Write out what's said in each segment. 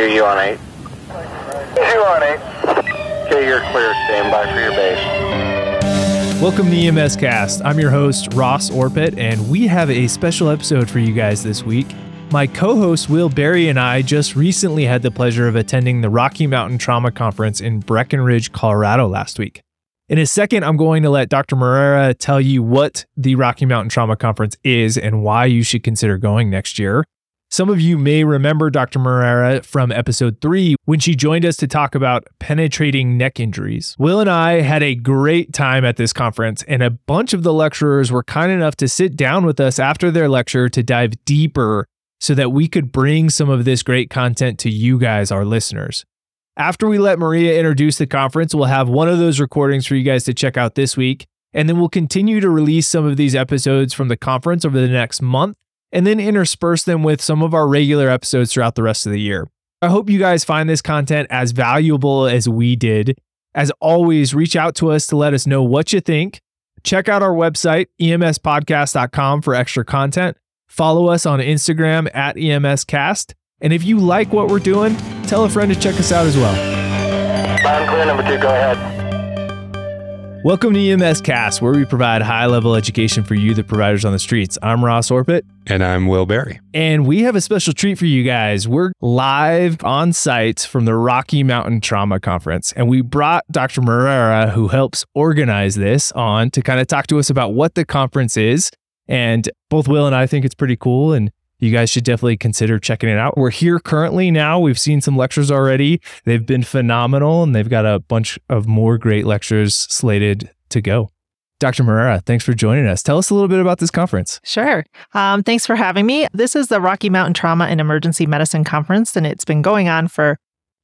You on 8? You on 8? Okay, you're clear. Stand by for your base. Welcome to EMS Cast. I'm your host, Ross Orpit, and we have a special episode for you guys this week. My co host, Will Berry, and I just recently had the pleasure of attending the Rocky Mountain Trauma Conference in Breckenridge, Colorado last week. In a second, I'm going to let Dr. Moreira tell you what the Rocky Mountain Trauma Conference is and why you should consider going next year. Some of you may remember Dr. Moreira from episode three when she joined us to talk about penetrating neck injuries. Will and I had a great time at this conference, and a bunch of the lecturers were kind enough to sit down with us after their lecture to dive deeper so that we could bring some of this great content to you guys, our listeners. After we let Maria introduce the conference, we'll have one of those recordings for you guys to check out this week. And then we'll continue to release some of these episodes from the conference over the next month and then intersperse them with some of our regular episodes throughout the rest of the year. I hope you guys find this content as valuable as we did. As always, reach out to us to let us know what you think. Check out our website, emspodcast.com, for extra content. Follow us on Instagram at EMScast. And if you like what we're doing, tell a friend to check us out as well. Clear, number two, go ahead. Welcome to EMS Cast, where we provide high level education for you, the providers on the streets. I'm Ross Orpit. And I'm Will Berry. And we have a special treat for you guys. We're live on site from the Rocky Mountain Trauma Conference. And we brought Dr. Moreira, who helps organize this, on to kind of talk to us about what the conference is. And both Will and I think it's pretty cool. And you guys should definitely consider checking it out. We're here currently now. We've seen some lectures already. They've been phenomenal, and they've got a bunch of more great lectures slated to go. Dr. Moreira, thanks for joining us. Tell us a little bit about this conference. Sure. Um, thanks for having me. This is the Rocky Mountain Trauma and Emergency Medicine Conference, and it's been going on for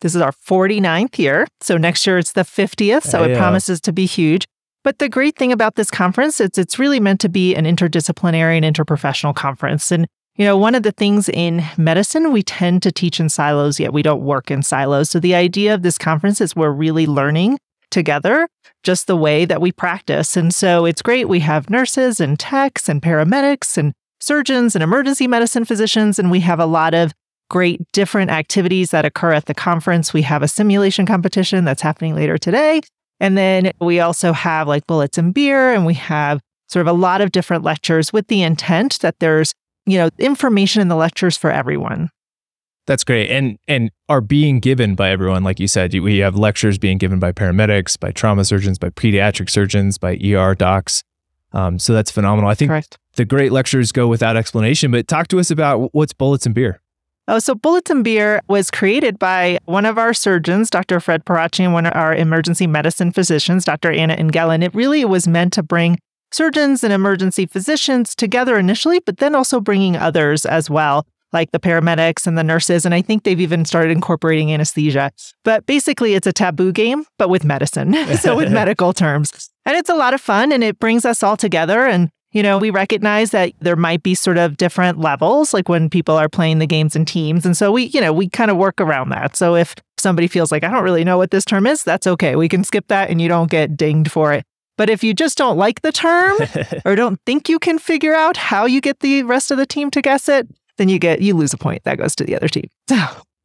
this is our 49th year. So next year it's the 50th. So Hey-o. it promises to be huge. But the great thing about this conference is it's really meant to be an interdisciplinary and interprofessional conference. And you know, one of the things in medicine, we tend to teach in silos, yet we don't work in silos. So the idea of this conference is we're really learning together just the way that we practice. And so it's great. We have nurses and techs and paramedics and surgeons and emergency medicine physicians, and we have a lot of great different activities that occur at the conference. We have a simulation competition that's happening later today. And then we also have like bullets and beer, and we have sort of a lot of different lectures with the intent that there's you know, information in the lectures for everyone. That's great. And and are being given by everyone, like you said. We have lectures being given by paramedics, by trauma surgeons, by pediatric surgeons, by ER docs. Um, so that's phenomenal. I think Correct. the great lectures go without explanation, but talk to us about what's bullets and beer. Oh, so Bullets and Beer was created by one of our surgeons, Dr. Fred Pieracci, and one of our emergency medicine physicians, Dr. Anna Engel. And it really was meant to bring surgeons and emergency physicians together initially, but then also bringing others as well, like the paramedics and the nurses. And I think they've even started incorporating anesthesia. But basically, it's a taboo game, but with medicine. so with medical terms. And it's a lot of fun and it brings us all together. And, you know, we recognize that there might be sort of different levels, like when people are playing the games in teams. And so we, you know, we kind of work around that. So if somebody feels like, I don't really know what this term is, that's okay. We can skip that and you don't get dinged for it. But if you just don't like the term or don't think you can figure out how you get the rest of the team to guess it, then you get you lose a point. That goes to the other team.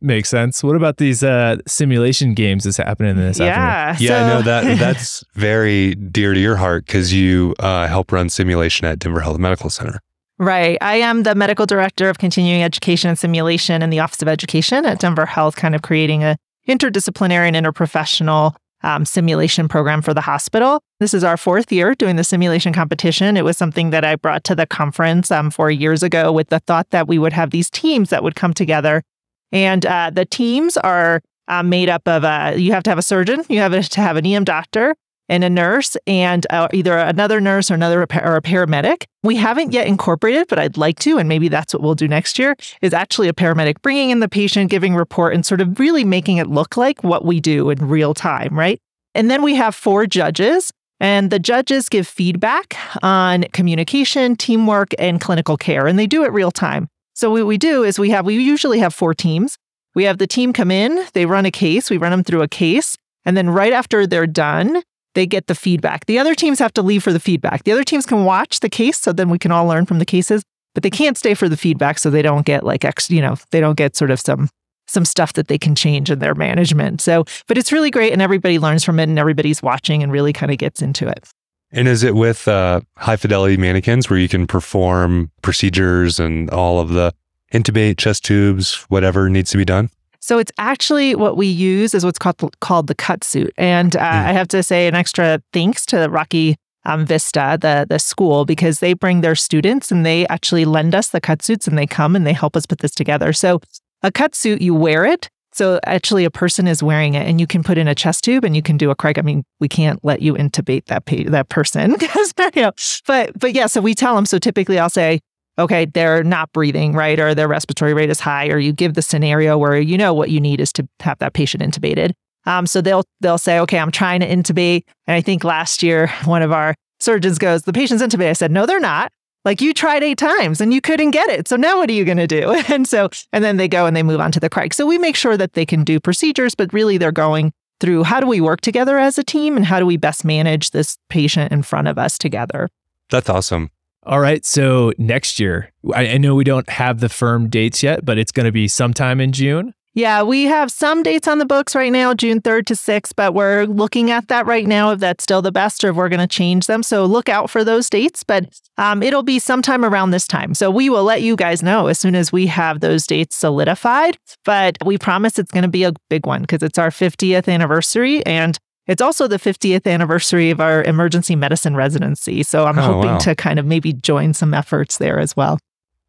Makes sense. What about these uh, simulation games that's happening this yeah. afternoon? Yeah, I know that that's very dear to your heart because you uh, help run simulation at Denver Health Medical Center. Right. I am the medical director of continuing education and simulation in the Office of Education at Denver Health, kind of creating a interdisciplinary and interprofessional um, simulation program for the hospital. This is our fourth year doing the simulation competition. It was something that I brought to the conference um, four years ago with the thought that we would have these teams that would come together. And uh, the teams are uh, made up of uh, you have to have a surgeon, you have to have an EM doctor, and a nurse and uh, either another nurse or another or a paramedic. We haven't yet incorporated, but I'd like to, and maybe that's what we'll do next year. Is actually a paramedic bringing in the patient, giving report, and sort of really making it look like what we do in real time, right? And then we have four judges, and the judges give feedback on communication, teamwork, and clinical care, and they do it real time. So what we do is we have we usually have four teams. We have the team come in, they run a case, we run them through a case, and then right after they're done, they get the feedback. The other teams have to leave for the feedback. The other teams can watch the case so then we can all learn from the cases, but they can't stay for the feedback so they don't get like ex, you know, they don't get sort of some some stuff that they can change in their management. So, but it's really great and everybody learns from it and everybody's watching and really kind of gets into it. And is it with uh, high fidelity mannequins where you can perform procedures and all of the intubate, chest tubes, whatever needs to be done? So it's actually what we use is what's called called the cut suit. And uh, mm. I have to say an extra thanks to Rocky um, Vista, the the school, because they bring their students and they actually lend us the cut suits and they come and they help us put this together. So a cut suit, you wear it. So actually, a person is wearing it, and you can put in a chest tube, and you can do a cric. I mean, we can't let you intubate that that person because you know. But but yeah, so we tell them. So typically, I'll say, okay, they're not breathing right, or their respiratory rate is high, or you give the scenario where you know what you need is to have that patient intubated. Um, so they'll they'll say, okay, I'm trying to intubate, and I think last year one of our surgeons goes, the patient's intubated. I said, no, they're not. Like you tried eight times and you couldn't get it. So now what are you going to do? And so, and then they go and they move on to the cric. So we make sure that they can do procedures, but really they're going through how do we work together as a team and how do we best manage this patient in front of us together. That's awesome. All right. So next year, I, know we don't have the firm dates yet, but it's going to be sometime in June. Yeah, we have some dates on the books right now, June 3rd to 6th, but we're looking at that right now if that's still the best or if we're going to change them. So look out for those dates, but um, it'll be sometime around this time. So we will let you guys know as soon as we have those dates solidified. But we promise it's going to be a big one because it's our 50th anniversary and it's also the 50th anniversary of our emergency medicine residency. So I'm oh, hoping wow. to kind of maybe join some efforts there as well.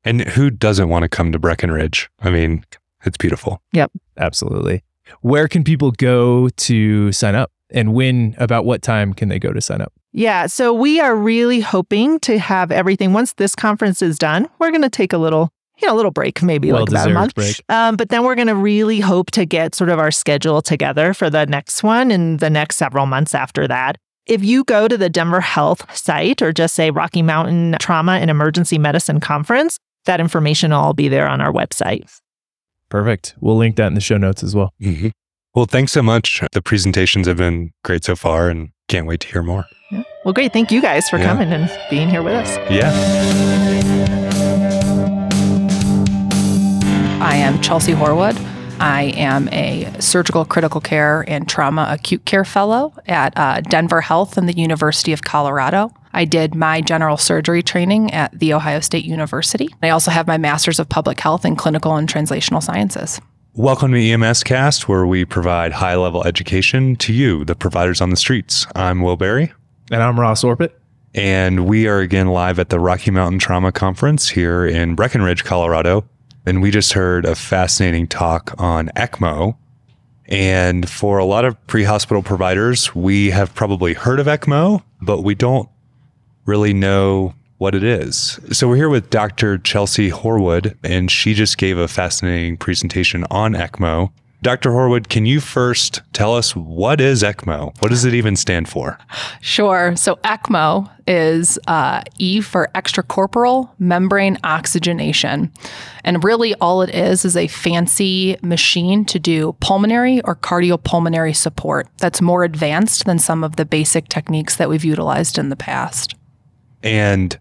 And who doesn't want to come to Breckenridge? I mean, it's beautiful. Yep. Absolutely. Where can people go to sign up? And when, about what time can they go to sign up? Yeah. So we are really hoping to have everything. Once this conference is done, we're going to take a little you know, a little break, maybe well like about a month. Break. Um, but then we're going to really hope to get sort of our schedule together for the next one and the next several months after that. If you go to the Denver Health site or just say Rocky Mountain Trauma and Emergency Medicine Conference, that information will all be there on our website. Perfect. We'll link that in the show notes as well. Mm-hmm. Well, thanks so much. The presentations have been great so far and can't wait to hear more. Yeah. Well, great. Thank you guys for yeah. coming and being here with us. Yeah. I am Chelsea Horwood. I am a surgical critical care and trauma acute care fellow at uh, Denver Health and the University of Colorado. I did my general surgery training at The Ohio State University. I also have my master's of public health in clinical and translational sciences. Welcome to EMS Cast, where we provide high level education to you, the providers on the streets. I'm Will Berry. And I'm Ross Orpit. And we are again live at the Rocky Mountain Trauma Conference here in Breckenridge, Colorado. And we just heard a fascinating talk on ECMO. And for a lot of pre hospital providers, we have probably heard of ECMO, but we don't really know what it is. So we're here with Dr. Chelsea Horwood, and she just gave a fascinating presentation on ECMO. Dr. Horwood, can you first tell us what is ECMO? What does it even stand for? Sure. So ECMO is uh, E for extracorporeal membrane oxygenation. And really, all it is is a fancy machine to do pulmonary or cardiopulmonary support that's more advanced than some of the basic techniques that we've utilized in the past. And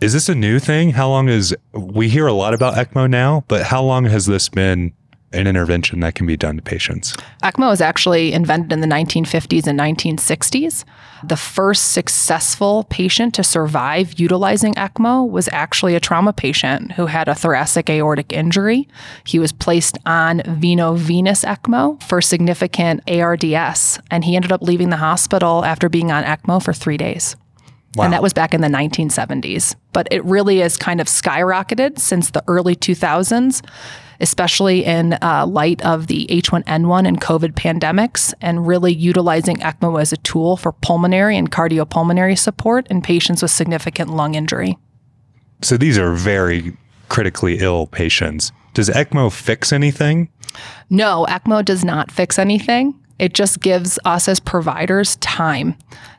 is this a new thing? How long is we hear a lot about ECMO now, but how long has this been an intervention that can be done to patients? ECMO was actually invented in the 1950s and 1960s. The first successful patient to survive utilizing ECMO was actually a trauma patient who had a thoracic aortic injury. He was placed on veno-venous ECMO for significant ARDS, and he ended up leaving the hospital after being on ECMO for three days. Wow. And that was back in the 1970s. But it really has kind of skyrocketed since the early 2000s, especially in uh, light of the H1N1 and COVID pandemics, and really utilizing ECMO as a tool for pulmonary and cardiopulmonary support in patients with significant lung injury. So these are very critically ill patients. Does ECMO fix anything? No, ECMO does not fix anything. It just gives us as providers time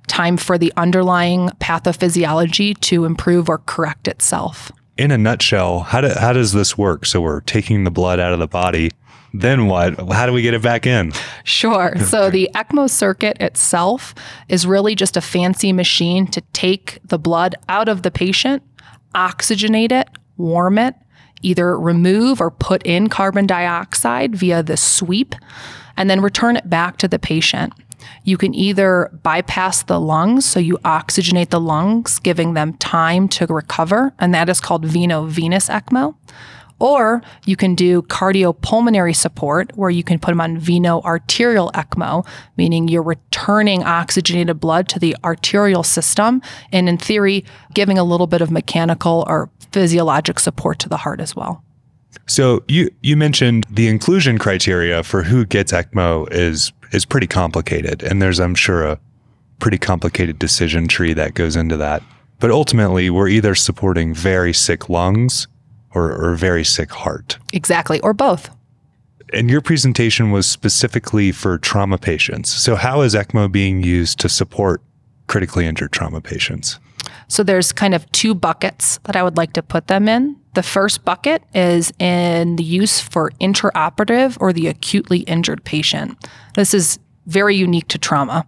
time for the underlying pathophysiology to improve or correct itself. In a nutshell, how, do, how does this work? So we're taking the blood out of the body. Then what? How do we get it back in? Sure. So the ECMO circuit itself is really just a fancy machine to take the blood out of the patient, oxygenate it, warm it, either remove or put in carbon dioxide via the sweep and then return it back to the patient. You can either bypass the lungs, so you oxygenate the lungs, giving them time to recover, and that is called veno-venous ECMO. Or you can do cardiopulmonary support, where you can put them on veno-arterial ECMO, meaning you're returning oxygenated blood to the arterial system, and in theory, giving a little bit of mechanical or physiologic support to the heart as well. So you you mentioned the inclusion criteria for who gets ECMO is is pretty complicated, and there's I'm sure a pretty complicated decision tree that goes into that. But ultimately, we're either supporting very sick lungs or, or very sick heart. Exactly, or both. And your presentation was specifically for trauma patients. So how is ECMO being used to support critically injured trauma patients? So there's kind of two buckets that I would like to put them in. The first bucket is in the use for intraoperative or the acutely injured patient. This is very unique to trauma.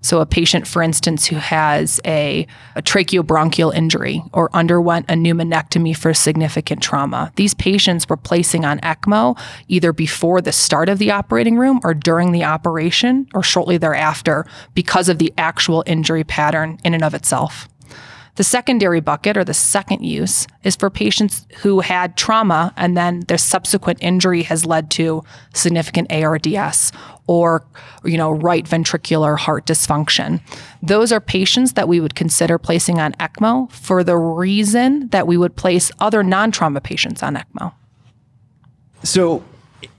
So, a patient, for instance, who has a, a, tracheobronchial injury or underwent a pneumonectomy for significant trauma, these patients were placing on ECMO either before the start of the operating room or during the operation or shortly thereafter because of the actual injury pattern in and of itself. The secondary bucket or the second use is for patients who had trauma and then their subsequent injury has led to significant ARDS or you know right ventricular heart dysfunction. Those are patients that we would consider placing on ECMO for the reason that we would place other non-trauma patients on ECMO. So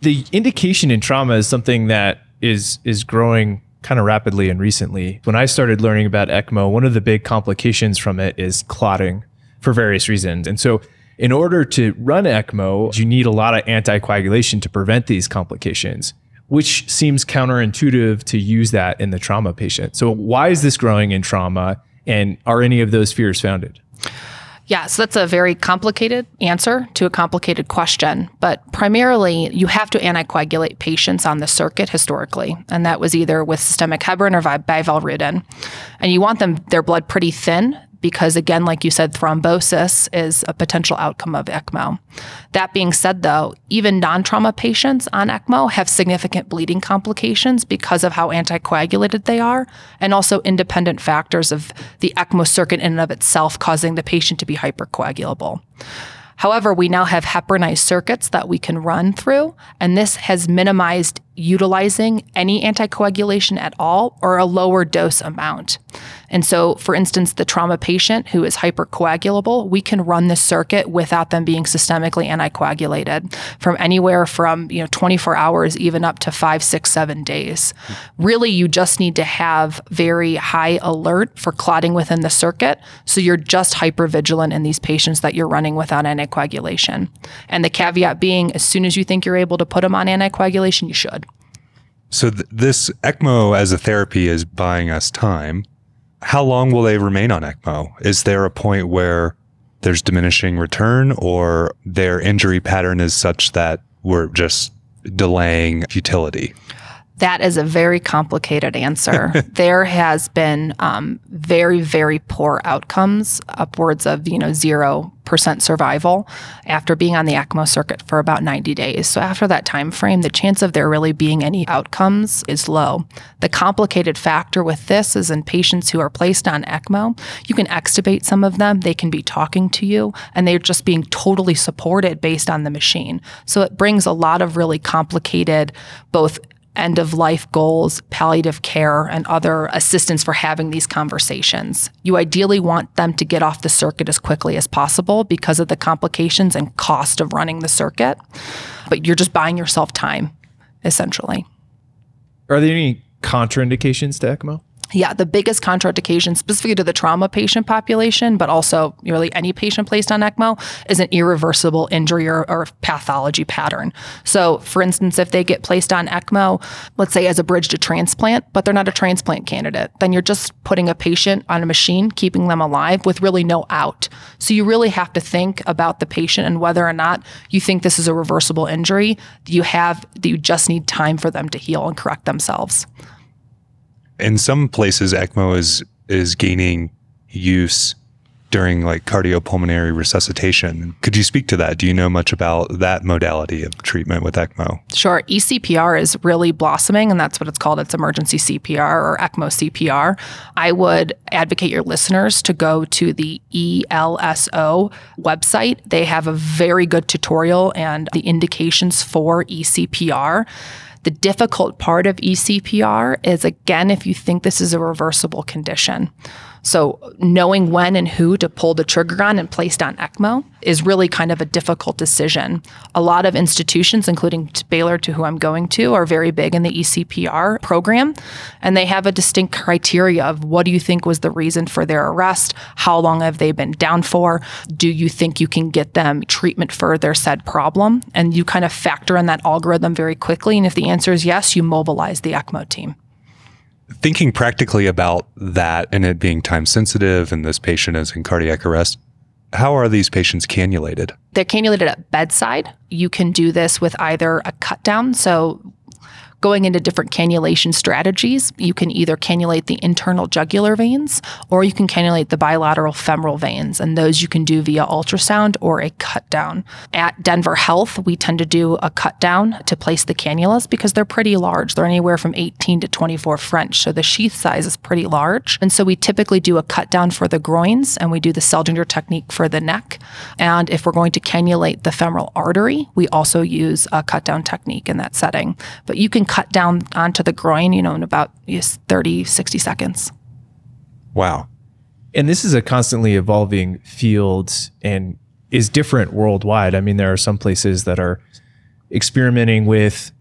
the indication in trauma is something that is is growing kind of rapidly and recently. When I started learning about ECMO, one of the big complications from it is clotting for various reasons. And so, in order to run ECMO, you need a lot of anticoagulation to prevent these complications, which seems counterintuitive to use that in the trauma patient. So, why is this growing in trauma? And are any of those fears founded? Yeah, so that's a very complicated answer to a complicated question. But primarily, you have to anticoagulate patients on the circuit historically, and that was either with systemic heparin or bivalirudin. And you want them their blood pretty thin because, again, like you said, thrombosis is a potential outcome of ECMO. That being said, though, even non trauma patients on ECMO have significant bleeding complications because of how anticoagulated they are, and also independent factors of the ECMO circuit in and of itself causing the patient to be hypercoagulable. However, we now have heparinized circuits that we can run through, and this has minimized utilizing any anticoagulation at all or a lower dose amount. And so, for instance, the trauma patient who is hypercoagulable, we can run the circuit without them being systemically anticoagulated from anywhere from you know 24 hours even up to five, six, seven days. Really, you just need to have very high alert for clotting within the circuit. So you're just hypervigilant in these patients that you're running without anticoagulation. And the caveat being, as soon as you think you're able to put them on anticoagulation, you should. So th- this ECMO as a therapy is buying us time how long will they remain on ECMO? Is there a point where there's diminishing return or their injury pattern is such that we're just delaying futility? That is a very complicated answer. there has been um, very, very poor outcomes, upwards of you know zero percent survival after being on the ECMO circuit for about 90 days. So after that time frame, the chance of there really being any outcomes is low. The complicated factor with this is in patients who are placed on ECMO, you can extubate some of them, they can be talking to you, and they're just being totally supported based on the machine. So it brings a lot of really complicated both end of life goals, palliative care, and other assistance for having these conversations. You ideally want them to get off the circuit as quickly as possible because of the complications and cost of running the circuit, but you're just buying yourself time, essentially. Are there any contraindications to ECMO? Yeah, the biggest contraindication specifically to the trauma patient population, but also really any patient placed on ECMO is an irreversible injury or, or, pathology pattern. So, for instance, if they get placed on ECMO, let's say as a bridge to transplant, but they're not a transplant candidate, then you're just putting a patient on a machine, keeping them alive with really no out. So, you really have to think about the patient and whether or not you think this is a reversible injury. You have, you just need time for them to heal and correct themselves in some places, ECMO is is gaining use during like cardiopulmonary resuscitation. Could you speak to that? Do you know much about that modality of treatment with ECMO? Sure. ECPR is really blossoming, and that's what it's called. It's emergency CPR or ECMO CPR. I would advocate your listeners to go to the ELSO website. They have a very good tutorial and the indications for ECPR. The difficult part of ECPR is, again, if you think this is a reversible condition. So, knowing when and who to pull the trigger on and placed on ECMO is really kind of a difficult decision. A lot of institutions, including Baylor, to who I'm going to, are very big in the ECPR program, and they have a distinct criteria of what do you think was the reason for their arrest? How long have they been down for? Do you think you can get them treatment for their said problem? And you kind of factor in that algorithm very quickly. And if the answer is yes, you mobilize the ECMO team thinking practically about that and it being time sensitive and this patient is in cardiac arrest, how are these patients cannulated? They're cannulated at bedside. You can do this with either a cut down. So going into different cannulation strategies. You can either cannulate the internal jugular veins or you can cannulate the bilateral femoral veins, and those you can do via ultrasound or a cut down. At Denver Health, we tend to do a cut down to place the cannulas because they're pretty large. They're anywhere from 18 to 24 French, so the sheath size is pretty large. And so we typically do a cut down for the groins and we do the Seldinger technique for the neck. And if we're going to cannulate the femoral artery, we also use a cut down technique in that setting. But you can cut down onto the groin, you know, in about 30, 60 seconds. Wow. And this is a constantly evolving field and is different worldwide. I mean, there are some places that are experimenting with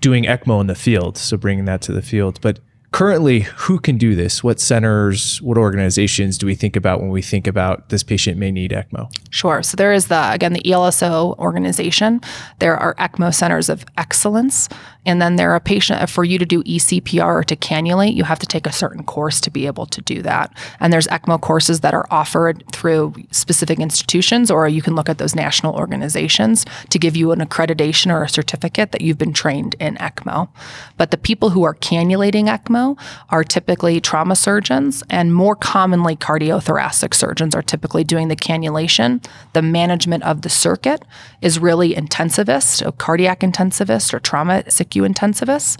doing ECMO in the field, so bringing that to the field. But currently, who can do this? What centers, what organizations do we think about when we think about this patient may need ECMO? Sure. So there is the again the ELSO organization. There are ECMO centers of excellence, and then there are a patient for you to do ECPR or to cannulate. You have to take a certain course to be able to do that. And there's ECMO courses that are offered through specific institutions, or you can look at those national organizations to give you an accreditation or a certificate that you've been trained in ECMO. But the people who are cannulating ECMO are typically trauma surgeons, and more commonly cardiothoracic surgeons are typically doing the cannulation the management of the circuit is really intensivist, a cardiac intensivist or trauma SICU intensivist,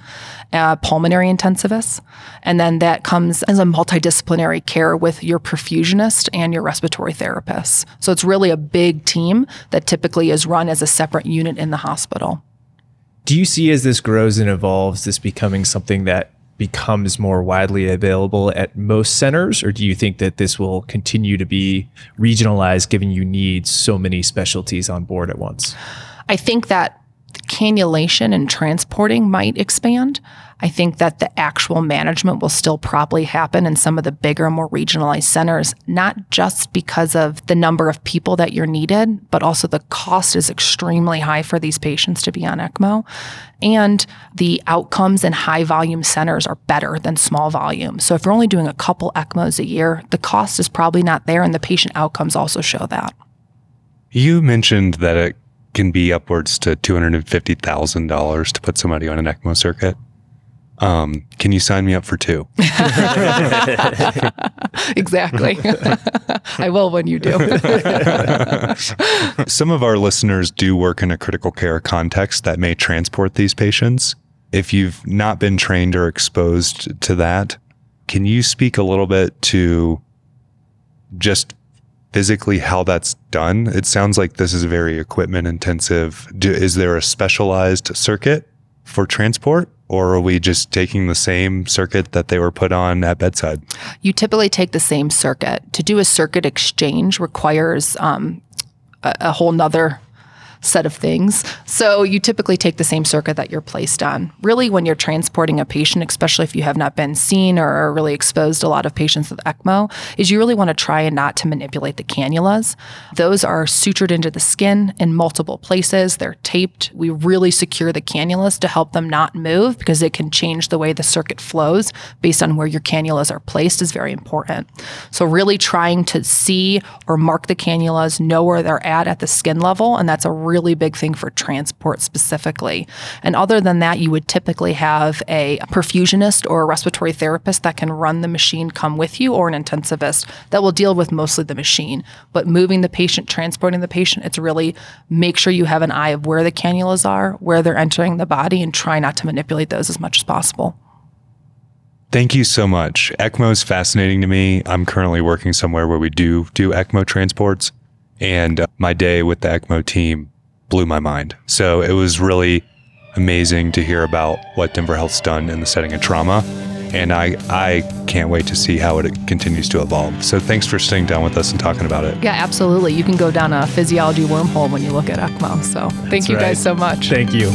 uh, pulmonary intensivists, And then that comes as a multidisciplinary care with your perfusionist and your respiratory therapist. So it's really a big team that typically is run as a separate unit in the hospital. Do you see as this grows and evolves, this becoming something that becomes more widely available at most centers, or do you think that this will continue to be regionalized given you need so many specialties on board at once? I think that cannulation and transporting might expand. I think that the actual management will still probably happen in some of the bigger, more regionalized centers, not just because of the number of people that you're needed, but also the cost is extremely high for these patients to be on ECMO. And the outcomes in high volume centers are better than small volume. So if you're only doing a couple ECMOs a year, the cost is probably not there, and the patient outcomes also show that. You mentioned that it can be upwards to $250,000 to put somebody on an ECMO circuit. Um, can you sign me up for two? exactly. I will when you do. Some of our listeners do work in a critical care context that may transport these patients. If you've not been trained or exposed to that, can you speak a little bit to just physically how that's done? It sounds like this is very equipment intensive. Do, is there a specialized circuit for transport? or are we just taking the same circuit that they were put on at bedside? You typically take the same circuit. To do a circuit exchange requires um, a, a whole nother set of things. So you typically take the same circuit that you're placed on. Really, when you're transporting a patient, especially if you have not been seen or are really exposed a lot of patients with ECMO, is you really want to try and not to manipulate the cannulas. Those are sutured into the skin in multiple places. They're taped. We really secure the cannulas to help them not move because it can change the way the circuit flows based on where your cannulas are placed is very important. So really trying to see or mark the cannulas, know where they're at at the skin level, and that's a really big thing for transport specifically. And other than that, you would typically have a perfusionist or a respiratory therapist that can run the machine come with you or an intensivist that will deal with mostly the machine. But moving the patient, transporting the patient, it's really make sure you have an eye of where the cannulas are, where they're entering the body, and try not to manipulate those as much as possible. Thank you so much. ECMO is fascinating to me. I'm currently working somewhere where we do do ECMO transports, and uh, my day with the ECMO team blew my mind. So it was really amazing to hear about what Denver Health's done in the setting of trauma. And I, I can't wait to see how it continues to evolve. So thanks for sitting down with us and talking about it. Yeah, absolutely. You can go down a physiology wormhole when you look at ECMO. So thank you right. guys so much. Thank you.